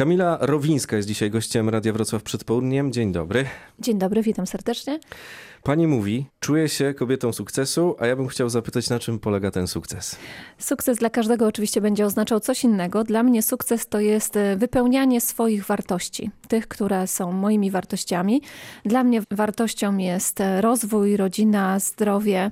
Kamila Rowińska jest dzisiaj gościem Radia Wrocław przed południem. Dzień dobry. Dzień dobry, witam serdecznie. Pani mówi, czuję się kobietą sukcesu, a ja bym chciał zapytać, na czym polega ten sukces? Sukces dla każdego oczywiście będzie oznaczał coś innego. Dla mnie sukces to jest e, wypełnianie swoich wartości, tych, które są moimi wartościami. Dla mnie wartością jest e, rozwój, rodzina, zdrowie,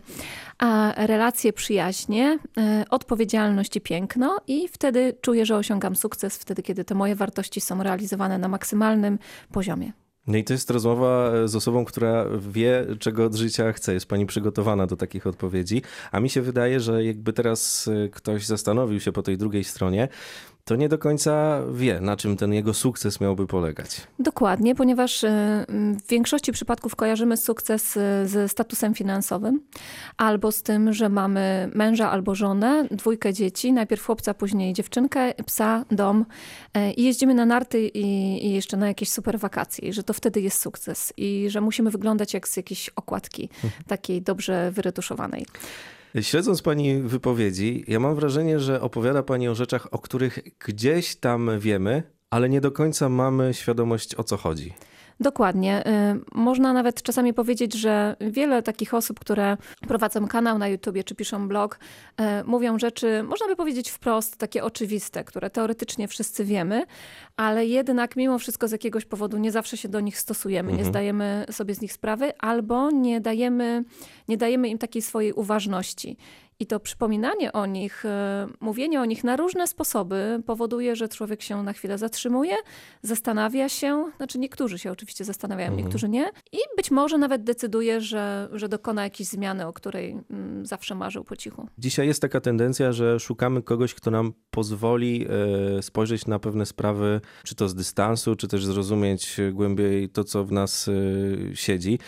a relacje przyjaźnie, e, odpowiedzialność i piękno i wtedy czuję, że osiągam sukces, wtedy kiedy te moje wartości są realizowane na maksymalnym poziomie. No i to jest rozmowa z osobą, która wie, czego od życia chce. Jest pani przygotowana do takich odpowiedzi. A mi się wydaje, że jakby teraz e, ktoś zastanowił się po tej drugiej stronie, to nie do końca wie, na czym ten jego sukces miałby polegać. Dokładnie, ponieważ y, w większości przypadków kojarzymy sukces y, ze statusem finansowym albo z tym, że mamy męża albo żonę, dwójkę dzieci, najpierw chłopca, później dziewczynkę, psa, dom y, i jeździmy na narty i, i jeszcze na jakieś super wakacje, że to wtedy jest sukces i że musimy wyglądać jak z jakiejś okładki mhm. takiej dobrze wyretuszowanej. Śledząc Pani wypowiedzi, ja mam wrażenie, że opowiada Pani o rzeczach, o których gdzieś tam wiemy, ale nie do końca mamy świadomość o co chodzi. Dokładnie. Y, można nawet czasami powiedzieć, że wiele takich osób, które prowadzą kanał na YouTubie czy piszą blog, y, mówią rzeczy, można by powiedzieć wprost, takie oczywiste, które teoretycznie wszyscy wiemy, ale jednak mimo wszystko z jakiegoś powodu nie zawsze się do nich stosujemy, mhm. nie zdajemy sobie z nich sprawy albo nie dajemy, nie dajemy im takiej swojej uważności. I to przypominanie o nich, e, mówienie o nich na różne sposoby powoduje, że człowiek się na chwilę zatrzymuje, zastanawia się, znaczy niektórzy się oczywiście zastanawiają, mhm. niektórzy nie, i być może nawet decyduje, że, że dokona jakiejś zmiany, o której mm, zawsze marzył po cichu. Dzisiaj jest taka tendencja, że szukamy kogoś, kto nam pozwoli e, spojrzeć na pewne sprawy, czy to z dystansu, czy też zrozumieć głębiej to, co w nas e, siedzi.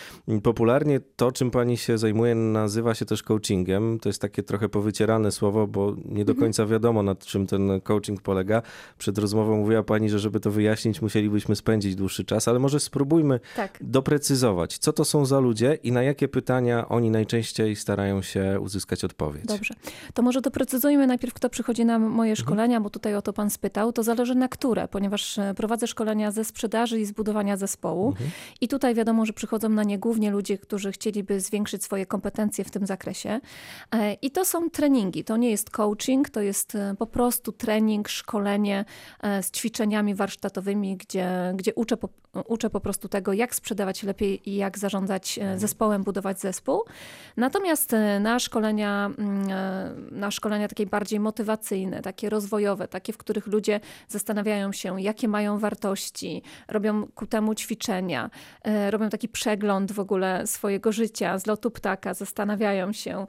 Popularnie to, czym pani się zajmuje, nazywa się też coachingiem. To jest takie takie trochę powycierane słowo, bo nie do mhm. końca wiadomo, nad czym ten coaching polega. Przed rozmową mówiła pani, że żeby to wyjaśnić, musielibyśmy spędzić dłuższy czas, ale może spróbujmy tak. doprecyzować, co to są za ludzie i na jakie pytania oni najczęściej starają się uzyskać odpowiedź. Dobrze. To może doprecyzujmy najpierw, kto przychodzi na moje mhm. szkolenia, mhm. bo tutaj o to pan spytał. To zależy na które, ponieważ e, prowadzę szkolenia ze sprzedaży i zbudowania zespołu. Mhm. I tutaj wiadomo, że przychodzą na nie głównie ludzie, którzy chcieliby zwiększyć swoje kompetencje w tym zakresie. E, I to są treningi, to nie jest coaching, to jest e, po prostu trening, szkolenie e, z ćwiczeniami warsztatowymi, gdzie, gdzie uczę, po, uczę po prostu tego, jak sprzedawać lepiej i jak zarządzać e, mhm. zespołem, budować zespół. Natomiast na szkolenia, mm, na szkolenia takie bardziej motywacyjne, takie rozwojowe, takie, w których ludzie zastanawiają się, jakie mają wartości, robią ku temu ćwiczenia, robią taki przegląd w ogóle swojego życia z lotu ptaka, zastanawiają się,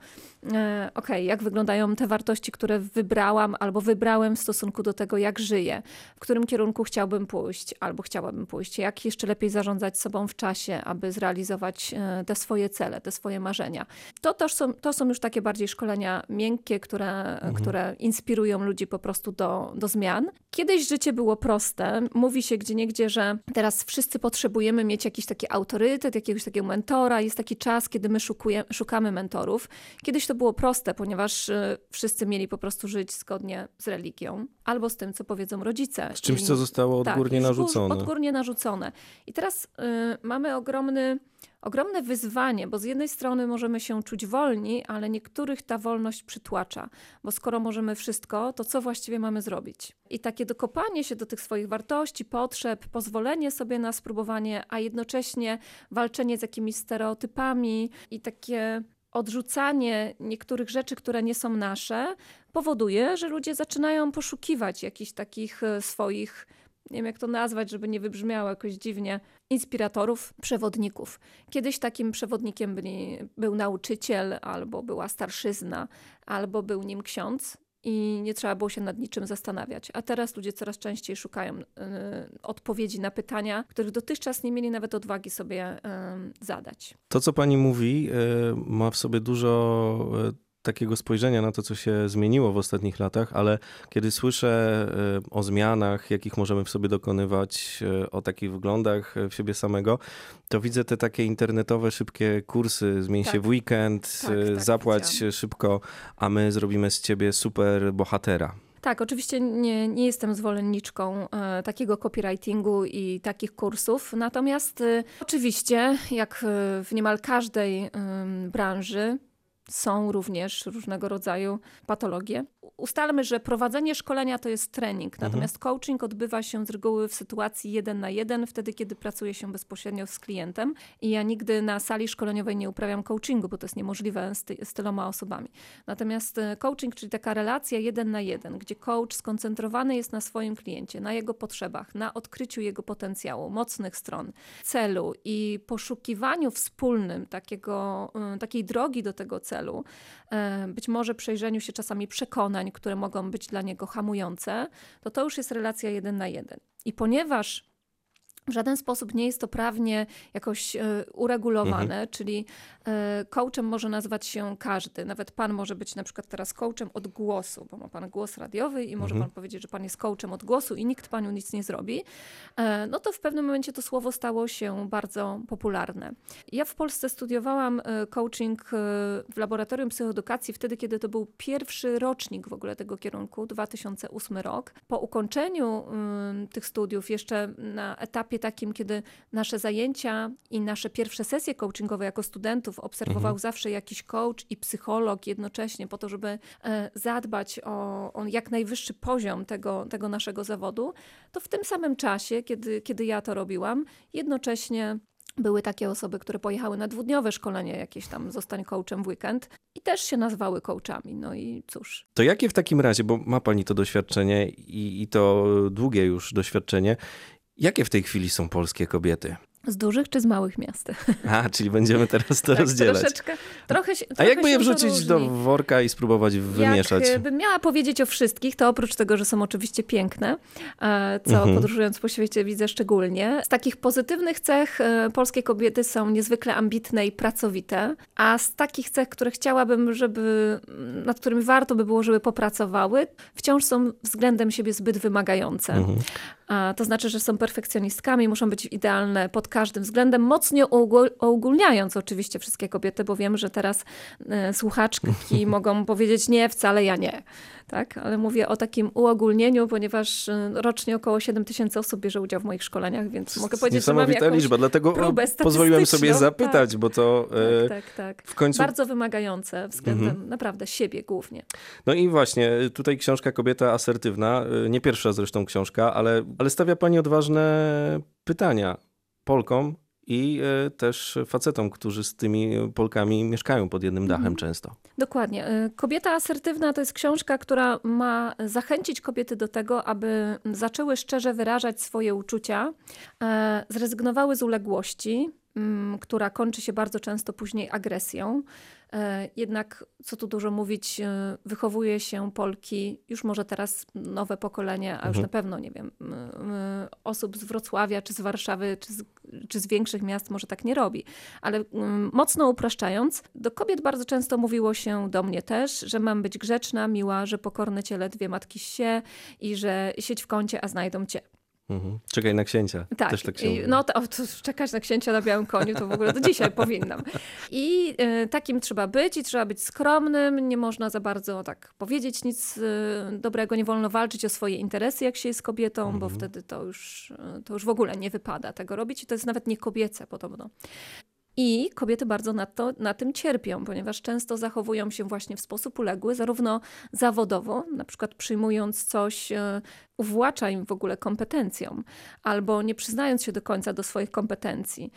ok, jak wyglądają te wartości, które wybrałam albo wybrałem w stosunku do tego, jak żyję, w którym kierunku chciałbym pójść albo chciałabym pójść, jak jeszcze lepiej zarządzać sobą w czasie, aby zrealizować e, te swoje cele, te swoje marzenia. To, to, są, to są już takie bardziej szkolenia miękkie, które, mhm. które inspirują ludzi po prostu do, do zmian. Kiedyś życie było proste. Mówi się gdzie niegdzie, że teraz wszyscy potrzebujemy mieć jakiś taki autorytet, jakiegoś takiego mentora. Jest taki czas, kiedy my szukuje, szukamy mentorów. Kiedyś to było proste ponieważ y, wszyscy mieli po prostu żyć zgodnie z religią albo z tym, co powiedzą rodzice. Z czymś, co zostało odgórnie tak, narzucone. Odgórnie narzucone. I teraz y, mamy ogromny, ogromne wyzwanie, bo z jednej strony możemy się czuć wolni, ale niektórych ta wolność przytłacza, bo skoro możemy wszystko, to co właściwie mamy zrobić? I takie dokopanie się do tych swoich wartości, potrzeb, pozwolenie sobie na spróbowanie, a jednocześnie walczenie z jakimiś stereotypami i takie odrzucanie niektórych rzeczy, które nie są nasze, powoduje, że ludzie zaczynają poszukiwać jakichś takich e, swoich, nie wiem jak to nazwać, żeby nie wybrzmiało jakoś dziwnie, inspiratorów, przewodników. Kiedyś takim przewodnikiem byli, był nauczyciel, albo była starszyzna, albo był nim ksiądz i nie trzeba było się nad niczym zastanawiać. A teraz ludzie coraz częściej szukają y, odpowiedzi na pytania, których dotychczas nie mieli nawet odwagi sobie y, zadać. To, co pani mówi, y, ma w sobie dużo takiego spojrzenia na to, co się zmieniło w ostatnich latach, ale kiedy słyszę e, o zmianach, jakich możemy w sobie dokonywać, e, o takich wglądach w siebie samego, to widzę te takie internetowe, szybkie kursy, zmień tak. się w weekend, tak, tak, zapłać szybko, a my zrobimy z ciebie super bohatera. Tak, oczywiście nie, nie jestem zwolenniczką e, takiego copywritingu i takich kursów, natomiast e, oczywiście, jak w niemal każdej branży, są również różnego rodzaju patologie. Ustalmy, że prowadzenie szkolenia to jest trening, mhm. natomiast mhm. coaching odbywa się z reguły w sytuacji jeden na jeden, wtedy kiedy pracuje się bezpośrednio z klientem. I ja nigdy na sali szkoleniowej nie uprawiam coachingu, bo to jest niemożliwe z, ty z tyloma osobami. Natomiast e, coaching, czyli taka relacja jeden na jeden, gdzie coach skoncentrowany jest na swoim kliencie, na jego potrzebach, na odkryciu jego potencjału, mocnych stron, celu i poszukiwaniu wspólnym takiego, e, takiej drogi do tego celu celu, e, być może przejrzeniu się czasami przekonań, które mogą być dla niego hamujące, to to już jest relacja jeden na jeden. I ponieważ w żaden sposób nie jest to prawnie jakoś e, uregulowane, mhm. czyli e, coachem może nazwać się każdy. Nawet pan może być na przykład teraz coachem od głosu, bo ma pan głos radiowy i może mhm. pan powiedzieć, że pan jest coachem od głosu i nikt panu nic nie zrobi. E, no to w pewnym momencie to słowo stało się bardzo popularne. Ja w Polsce studiowałam coaching w laboratorium psychoedukacji wtedy, kiedy to był pierwszy rocznik w ogóle tego kierunku, 2008 rok. Po ukończeniu tych studiów jeszcze na etapie etapie takim, kiedy nasze zajęcia i nasze pierwsze sesje coachingowe jako studentów obserwował mhm. zawsze jakiś coach i psycholog jednocześnie po to, żeby e, zadbać o, o jak najwyższy poziom tego, tego naszego zawodu, to w tym samym czasie, kiedy, kiedy ja to robiłam, jednocześnie były takie osoby, które pojechały na dwudniowe szkolenie, jakieś tam zostań coachem w weekend i też się nazwały coachami. No i cóż. To jakie w takim razie, bo ma pani to doświadczenie i, i to długie już doświadczenie, Jakie w tej chwili są polskie kobiety? Z dużych czy z małych miast? A, czyli będziemy teraz to tak, rozdzielać. Troszeczkę, trochę się, trochę A jakby je wrzucić do worka i spróbować wymieszać? Jakbym miała powiedzieć o wszystkich, to oprócz tego, że są oczywiście piękne, e, co mhm. podróżując po świecie widzę szczególnie. Z takich pozytywnych cech e, polskie kobiety są niezwykle ambitne i pracowite, a z takich cech, które chciałabym, żeby, nad którymi warto by było, żeby popracowały, wciąż są względem siebie zbyt wymagające. Mhm. To znaczy, że są perfekcjonistkami, muszą być idealne pod każdym względem, mocno uogólniając oczywiście wszystkie kobiety, bo wiem, że teraz e, słuchaczki mogą powiedzieć nie, wcale ja nie. Tak? Ale mówię o takim uogólnieniu, ponieważ e, rocznie około 7 tysięcy osób bierze udział w moich szkoleniach, więc mogę powiedzieć, że mam jakąś liczba, dlatego pozwoliłem sobie zapytać, tak. bo to e, tak, tak, tak, w końcu... Bardzo wymagające względem mhm. naprawdę siebie głównie. No i właśnie, tutaj książka Kobieta asertywna, nie pierwsza zresztą książka, ale, ale stawia pani odważne pytania Polkom i e, też facetom, którzy z tymi Polkami mieszkają pod jednym dachem mhm. często. Dokładnie. E, Kobieta asertywna to jest książka, która ma zachęcić kobiety do tego, aby zaczęły szczerze wyrażać swoje uczucia, e, zrezygnowały z uległości, która kończy się bardzo często później agresją. E, jednak, co tu dużo mówić, e, wychowuje się Polki, już może teraz nowe pokolenie, a już mhm. na pewno, nie wiem, osób z Wrocławia, czy z Warszawy, czy z, czy z większych miast może tak nie robi. Ale mocno upraszczając, do kobiet bardzo często mówiło się, do mnie też, że mam być grzeczna, miła, że pokorne ciele dwie matki się i że siedź w kącie, a znajdą cię. Mhm. Czekaj na księcia. Tak. Też tak się no to, to, czekać na księcia na białym koniu to w ogóle do dzisiaj powinnam. I y, takim trzeba być i trzeba być skromnym. Nie można za bardzo tak powiedzieć nic y, dobrego. Nie wolno walczyć o swoje interesy, jak się jest kobietą, mhm. bo wtedy to już, y, to już w ogóle nie wypada tego robić. I to jest nawet nie kobiece podobno. I kobiety bardzo na, to, na tym cierpią, ponieważ często zachowują się właśnie w sposób uległy, zarówno zawodowo, na przykład przyjmując coś, e, uwłacza im w ogóle kompetencjom, albo nie przyznając się do końca do swoich kompetencji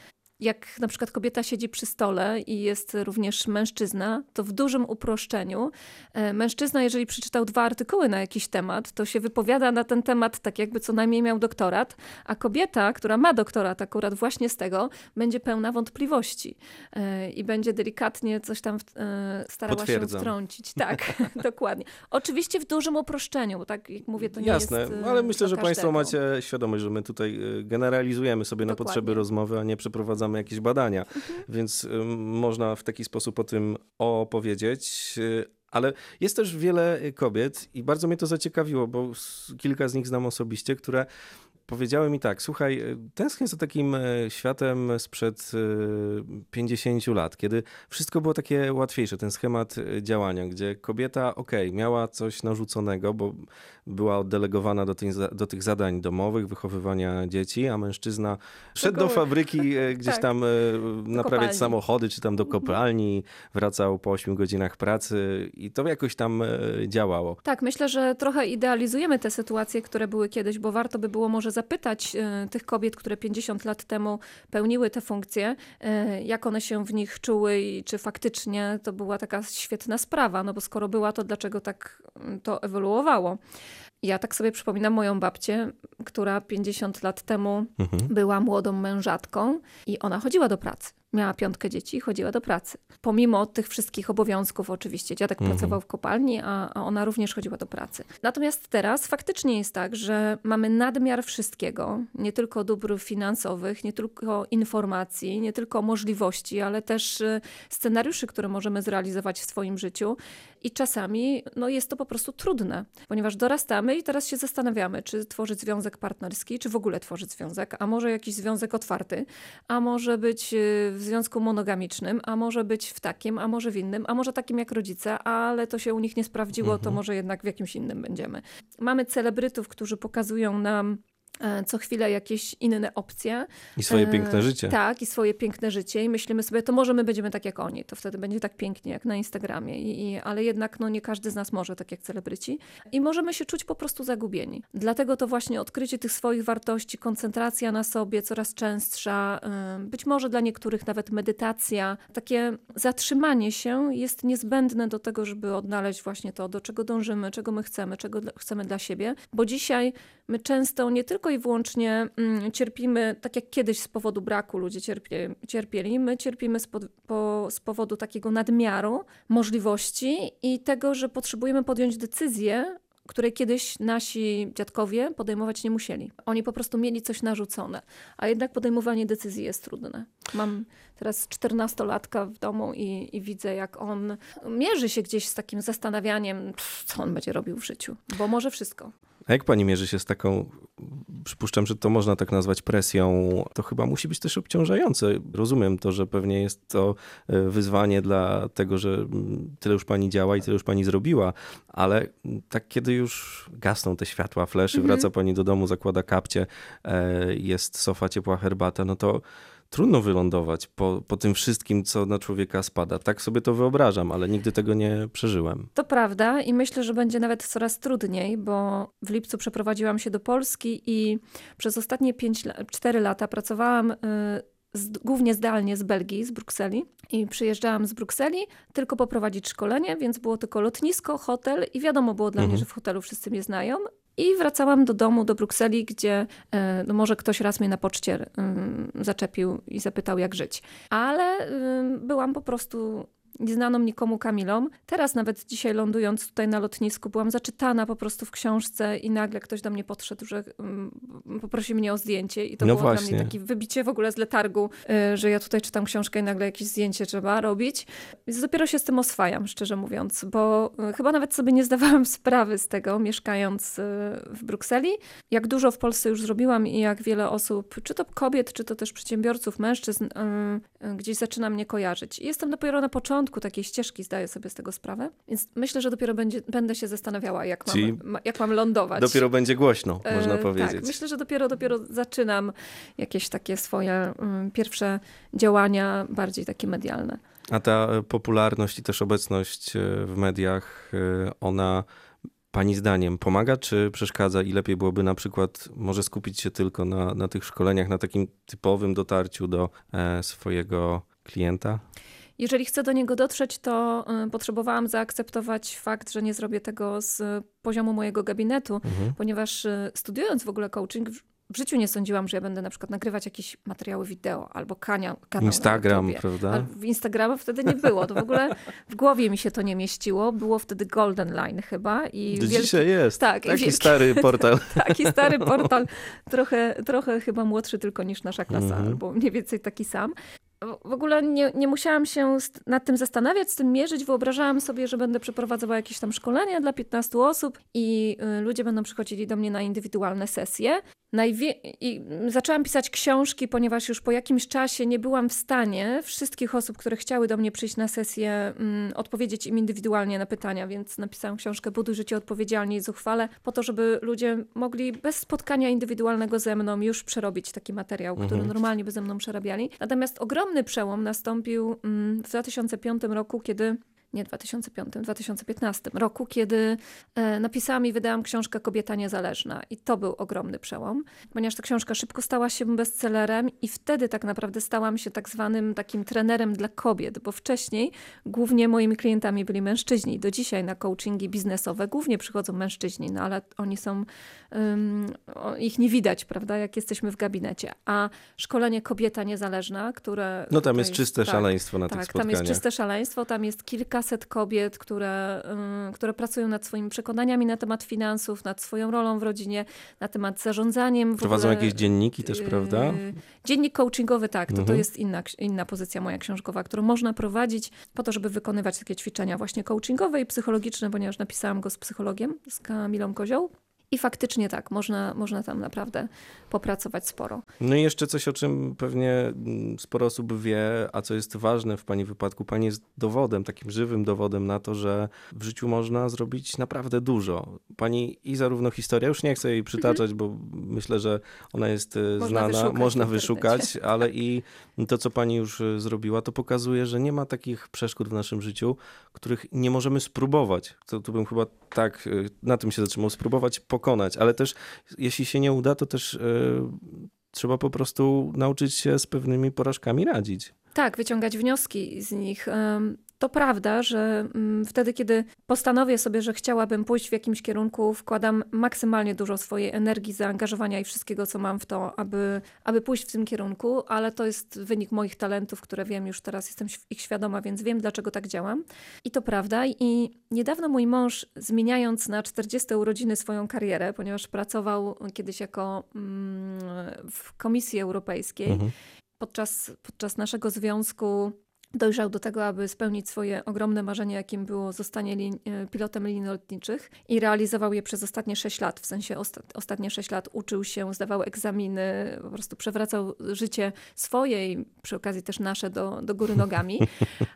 jak na przykład kobieta siedzi przy stole i jest również mężczyzna, to w dużym uproszczeniu e, mężczyzna, jeżeli przeczytał dwa artykuły na jakiś temat, to się wypowiada na ten temat tak jakby co najmniej miał doktorat, a kobieta, która ma doktorat akurat właśnie z tego, będzie pełna wątpliwości e, i będzie delikatnie coś tam e, starała się wtrącić. Tak, dokładnie. Oczywiście w dużym uproszczeniu, bo tak jak mówię, to nie Jasne, jest ale myślę, że Państwo macie świadomość, że my tutaj generalizujemy sobie Dokładnie. na potrzeby rozmowy, a nie przeprowadzamy mamy jakieś badania, mhm. więc y, można w taki sposób o tym opowiedzieć. Y, ale jest też wiele kobiet i bardzo mnie to zaciekawiło, bo kilka z nich znam osobiście, które powiedziały mi tak, słuchaj, tęsknię za takim światem sprzed 50 lat, kiedy wszystko było takie łatwiejsze, ten schemat działania, gdzie kobieta, okej, okay, miała coś narzuconego, bo była oddelegowana do tych, do tych zadań domowych, wychowywania dzieci, a mężczyzna szedł do fabryki gdzieś tak. tam naprawiać kopalni. samochody, czy tam do mhm. kopalni, wracał po 8 godzinach pracy i to jakoś tam działało. Tak, myślę, że trochę idealizujemy te sytuacje, które były kiedyś, bo warto by było może zapytać e, tych kobiet, które 50 lat temu pełniły te funkcje, e, jak one się w nich czuły i czy faktycznie to była taka świetna sprawa, no bo skoro była, to dlaczego tak mm, to ewoluowało? Ja tak sobie przypominam moją babcię, która 50 lat temu mhm. była młodą mężatką i ona chodziła do pracy miała piątkę dzieci i chodziła do pracy. Pomimo tych wszystkich obowiązków, oczywiście. Dziadek mhm. pracował w kopalni, a, a, ona również chodziła do pracy. Natomiast teraz faktycznie jest tak, że mamy nadmiar wszystkiego, nie tylko dóbr finansowych, nie tylko informacji, nie tylko możliwości, ale też y, scenariuszy, które możemy zrealizować w swoim życiu. I czasami no, jest to po prostu trudne, ponieważ dorastamy i teraz się zastanawiamy, czy tworzyć związek partnerski, czy w ogóle tworzyć związek, a może jakiś związek otwarty, a może być y, w związku monogamicznym, a może być w takim, a może w innym, a może takim jak rodzice, ale to się u nich nie sprawdziło, mhm. to może jednak w jakimś innym będziemy. Mamy celebrytów, którzy pokazują nam co chwilę jakieś inne opcje. I swoje piękne e, życie. Tak, i swoje piękne życie. I myślimy sobie, to może my będziemy tak jak oni, to wtedy będzie tak pięknie jak na Instagramie. I, i, ale jednak no, nie każdy z nas może tak jak celebryci. I możemy się czuć po prostu zagubieni. Dlatego to właśnie odkrycie tych swoich wartości, koncentracja na sobie coraz częstsza, e, być może dla niektórych nawet medytacja, takie zatrzymanie się jest niezbędne do tego, żeby odnaleźć właśnie to, do czego dążymy, czego my chcemy, czego chcemy dla siebie. Bo dzisiaj my często nie tylko i wyłącznie mm, cierpimy, tak jak kiedyś z powodu braku ludzie cierpie, cierpieli, my cierpimy z, pod, po, z powodu takiego nadmiaru możliwości i tego, że potrzebujemy podjąć decyzję, której kiedyś nasi dziadkowie podejmować nie musieli. Oni po prostu mieli coś narzucone, a jednak podejmowanie decyzji jest trudne. Mam teraz czternastolatka w domu i, i widzę, jak on mierzy się gdzieś z takim zastanawianiem, co on będzie robił w życiu, bo może wszystko. A jak pani mierzy się z taką, przypuszczam, że to można tak nazwać presją, to chyba musi być też obciążające. Rozumiem to, że pewnie jest to e, wyzwanie dla tego, że mm, tyle już pani działa i tyle już pani zrobiła, ale tak kiedy już gasną te światła, fleszy, mhm. wraca pani do domu, zakłada kapcie, e, jest sofa, ciepła herbata, no to trudno wylądować po, po tym wszystkim, co na człowieka spada. Tak sobie to wyobrażam, ale nigdy tego nie przeżyłem. To prawda i myślę, że będzie nawet coraz trudniej, bo w lipcu przeprowadziłam się do Polski i przez ostatnie 5, 4 lata pracowałam. Y, z, głównie zdalnie z Belgii, z Brukseli. I przyjeżdżałam z Brukseli tylko poprowadzić szkolenie, więc było tylko lotnisko, hotel i wiadomo było dla mhm. mnie, że w hotelu wszyscy mnie znają. I wracałam do domu, do Brukseli, gdzie e, no może ktoś raz mnie na poczcie zaczepił i zapytał, jak żyć. Ale byłam po prostu nieznaną nikomu Kamilą. Teraz nawet dzisiaj lądując tutaj na lotnisku byłam zaczytana po prostu w książce i nagle ktoś do mnie podszedł, że um, poprosi mnie o zdjęcie i to no było właśnie. dla mnie takie wybicie w ogóle z letargu, y, że ja tutaj czytam książkę i nagle jakieś zdjęcie trzeba robić. Więc dopiero się z tym oswajam, szczerze mówiąc, bo y, chyba nawet sobie nie zdawałam sprawy z tego, mieszkając y, w Brukseli. Jak dużo w Polsce już zrobiłam i jak wiele osób, czy to kobiet, czy to też przedsiębiorców, mężczyzn, gdzieś zaczyna mnie kojarzyć. Jestem dopiero na początku początku takiej ścieżki zdaję sobie z tego sprawę, więc myślę, że dopiero będzie, będę się zastanawiała, jak mam, jak mam lądować. Dopiero będzie głośno, e, można powiedzieć. Tak, myślę, że dopiero, dopiero zaczynam jakieś takie swoje um, pierwsze działania, bardziej takie medialne. A ta popularność i też obecność e, w mediach, e, ona Pani zdaniem pomaga czy przeszkadza i lepiej byłoby na przykład może skupić się tylko na, na tych szkoleniach, na takim typowym dotarciu do e, swojego klienta? Jeżeli chcę do niego dotrzeć, to y, potrzebowałam zaakceptować fakt, że nie zrobię tego z poziomu mojego gabinetu, mhm. ponieważ y, studiując w ogóle coaching, w życiu nie sądziłam, że ja będę na przykład nagrywać jakieś materiały wideo albo kania, kanał Instagram, prawda? A w Instagrama wtedy nie było. To w ogóle w głowie mi się to nie mieściło. Było wtedy Golden Line chyba. I wielki... dzisiaj jest. Tak, taki wielki... stary portal. taki stary portal. Trochę, trochę chyba młodszy tylko niż nasza klasa, mhm. albo mniej więcej taki sam w ogóle nie, nie musiałam się nad tym zastanawiać, z tym mierzyć. Wyobrażałam sobie, że będę przeprowadzała jakieś tam szkolenia dla 15 osób i y, ludzie będą przychodzili do mnie na indywidualne sesje. Najwie- I zaczęłam pisać książki, ponieważ już po jakimś czasie nie byłam w stanie wszystkich osób, które chciały do mnie przyjść na sesję, mm, odpowiedzieć im indywidualnie na pytania, więc napisałam książkę Buduj życie odpowiedzialnie i zuchwale, po to, żeby ludzie mogli bez spotkania indywidualnego ze mną już przerobić taki materiał, który Mhm. normalnie by ze mną przerabiali. Natomiast ogromny przełom nastąpił mm, w 2005 roku, kiedy nie 2005, 2015 roku, kiedy e, napisałam i wydałam książkę Kobieta Niezależna. I to był ogromny przełom, ponieważ ta książka szybko stała się bestsellerem i wtedy tak naprawdę stałam się tak zwanym takim trenerem dla kobiet, bo wcześniej głównie moimi klientami byli mężczyźni. Do dzisiaj na coachingi biznesowe głównie przychodzą mężczyźni, no ale oni są, o, ich nie widać, prawda, jak jesteśmy w gabinecie. A szkolenie Kobieta Niezależna, które... No tam jest czyste tak, szaleństwo na tych tak, tam spotkaniach. jest czyste szaleństwo, tam jest kilkaset kobiet, które, ym, które pracują nad swoimi przekonaniami na temat finansów, nad swoją rolą w rodzinie, na temat zarządzaniem. Prowadzą ogóle, jakieś dzienniki też, yy, prawda? Dziennik coachingowy, tak, to, to Mhm. jest inna, inna pozycja moja książkowa, którą można prowadzić po to, żeby wykonywać takie ćwiczenia właśnie coachingowe i psychologiczne, ponieważ napisałam go z psychologiem, z Kamilą Kozioł. I faktycznie tak, można, można tam naprawdę popracować sporo. No i jeszcze coś, o czym pewnie mm, sporo osób wie, a co jest ważne w Pani wypadku. Pani jest dowodem, takim żywym dowodem na to, że w życiu można zrobić naprawdę dużo. Pani i zarówno historia, już nie chcę jej przytaczać, bo myślę, że ona jest e, Można znana, wyszukać można wyszukać, ale i to, co Pani już e, zrobiła, to pokazuje, że nie ma takich przeszkód w naszym życiu, których nie możemy spróbować. To tu bym chyba tak, e, na tym się zatrzymał, spróbować pokonać, ale też jeśli się nie uda, to też e, trzeba po prostu nauczyć się z pewnymi porażkami radzić. Tak, wyciągać wnioski z nich. To prawda, że mm, wtedy, kiedy postanowię sobie, że chciałabym pójść w jakimś kierunku, wkładam maksymalnie dużo swojej energii, zaangażowania i wszystkiego, co mam w to, aby, aby pójść w tym kierunku, ale to jest wynik moich talentów, które wiem już teraz, jestem ich świadoma, więc wiem, dlaczego tak działam. I to prawda. I niedawno mój mąż, zmieniając na 40 urodziny swoją karierę, ponieważ pracował kiedyś jako mm, w Komisji Europejskiej, Mhm. Podczas, podczas naszego związku dojrzał do tego, aby spełnić swoje ogromne marzenie, jakim było zostanie lin, e, pilotem linii lotniczych i realizował je przez ostatnie 6 lat. W sensie osta, ostatnie 6 lat uczył się, zdawał egzaminy, po prostu przewracał życie swoje i przy okazji też nasze do, do góry nogami.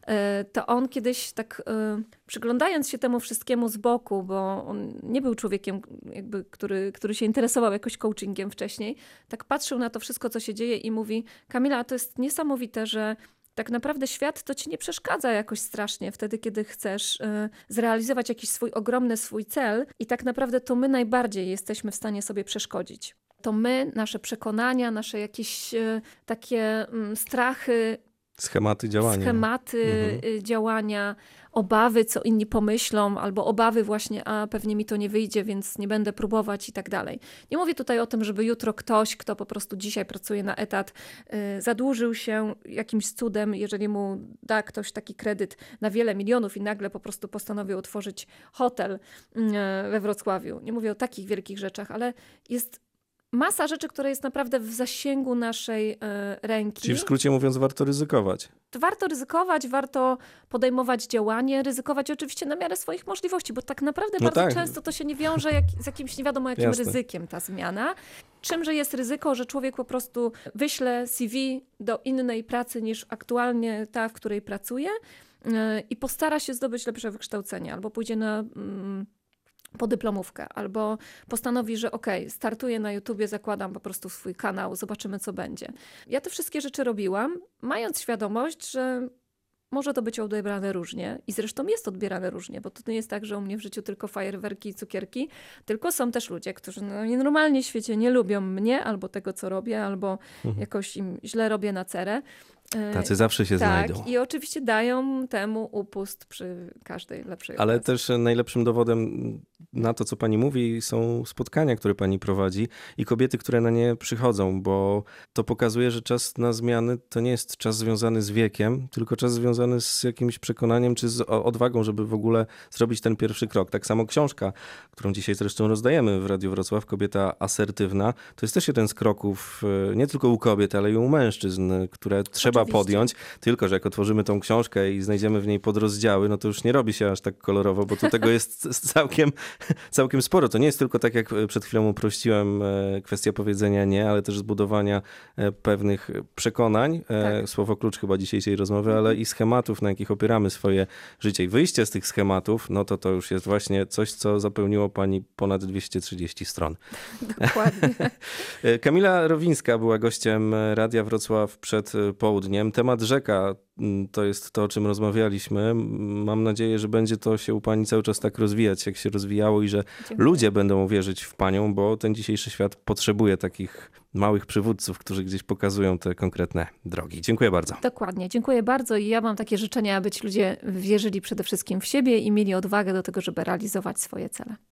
E, To on kiedyś tak e, przyglądając się temu wszystkiemu z boku, bo on nie był człowiekiem, jakby, który, który się interesował jakoś coachingiem wcześniej, tak patrzył na to wszystko, co się dzieje i mówi: Kamila, to jest niesamowite, że tak naprawdę świat to ci nie przeszkadza jakoś strasznie wtedy, kiedy chcesz y, zrealizować jakiś swój ogromny swój cel i tak naprawdę to my najbardziej jesteśmy w stanie sobie przeszkodzić. To my, nasze przekonania, nasze jakieś y, takie mm, strachy, Schematy działania. schematy Mhm. y, działania, obawy, co inni pomyślą, albo obawy właśnie, a pewnie mi to nie wyjdzie, więc nie będę próbować i tak dalej. Nie mówię tutaj o tym, żeby jutro ktoś, kto po prostu dzisiaj pracuje na etat, y, zadłużył się jakimś cudem, jeżeli mu da ktoś taki kredyt na wiele milionów i nagle po prostu postanowił otworzyć hotel y, we Wrocławiu. Nie mówię o takich wielkich rzeczach, ale jest masa rzeczy, które jest naprawdę w zasięgu naszej y, ręki Czyli w skrócie mówiąc, warto ryzykować. to warto ryzykować, warto podejmować działanie, ryzykować oczywiście na miarę swoich możliwości, bo tak naprawdę No bardzo tak. często to się nie wiąże jak, z jakimś nie wiadomo jakim Jasne. ryzykiem ta zmiana. Czymże jest ryzyko, że człowiek po prostu wyśle CV do innej pracy niż aktualnie ta, w której pracuje yy, i postara się zdobyć lepsze wykształcenie albo pójdzie na mm, podyplomówkę, albo postanowi, że okej, startuję na YouTubie, zakładam po prostu swój kanał, zobaczymy co będzie. Ja te wszystkie rzeczy robiłam, mając świadomość, że może to być odebrane różnie i zresztą jest odbierane różnie, bo to nie jest tak, że u mnie w życiu tylko fajerwerki i cukierki, tylko są też ludzie, którzy no, nienormalnie w świecie nie lubią mnie albo tego, co robię, albo Mhm. jakoś im źle robię na cerę. E, Tacy zawsze się tak, znajdą. i oczywiście dają temu upust przy każdej lepszej Ale okazji. też najlepszym dowodem na to, co pani mówi, są spotkania, które pani prowadzi i kobiety, które na nie przychodzą, bo to pokazuje, że czas na zmiany to nie jest czas związany z wiekiem, tylko czas związany z jakimś przekonaniem czy z odwagą, żeby w ogóle zrobić ten pierwszy krok. Tak samo książka, którą dzisiaj zresztą rozdajemy w Radiu Wrocław, Kobieta asertywna, to jest też jeden z kroków, e, nie tylko u kobiet, ale i u mężczyzn, które trzeba Oczywiście. podjąć. Tylko, że jak otworzymy tą książkę i znajdziemy w niej podrozdziały, no to już nie robi się aż tak kolorowo, bo tu tego jest całkiem, całkiem sporo. To nie jest tylko tak, jak przed chwilą uprościłem, e, kwestia powiedzenia nie, ale też zbudowania e, pewnych przekonań, e, Tak. słowo klucz chyba dzisiejszej rozmowy, ale i schematów, na jakich opieramy swoje życie. I wyjście z tych schematów, no to to już jest właśnie coś, co zapełniło pani ponad 230 stron. Dokładnie. E, Kamila Rowińska była gościem Radia Wrocław przed e, południem. Temat rzeka to jest to, o czym rozmawialiśmy. Mam nadzieję, że będzie to się u pani cały czas tak rozwijać, jak się rozwijało i że Dziękuję. ludzie będą wierzyć w panią, bo ten dzisiejszy świat potrzebuje takich małych przywódców, którzy gdzieś pokazują te konkretne drogi. Dziękuję bardzo. Dokładnie. Dziękuję bardzo i ja mam takie życzenia, aby ci ludzie wierzyli przede wszystkim w siebie i mieli odwagę do tego, żeby realizować swoje cele.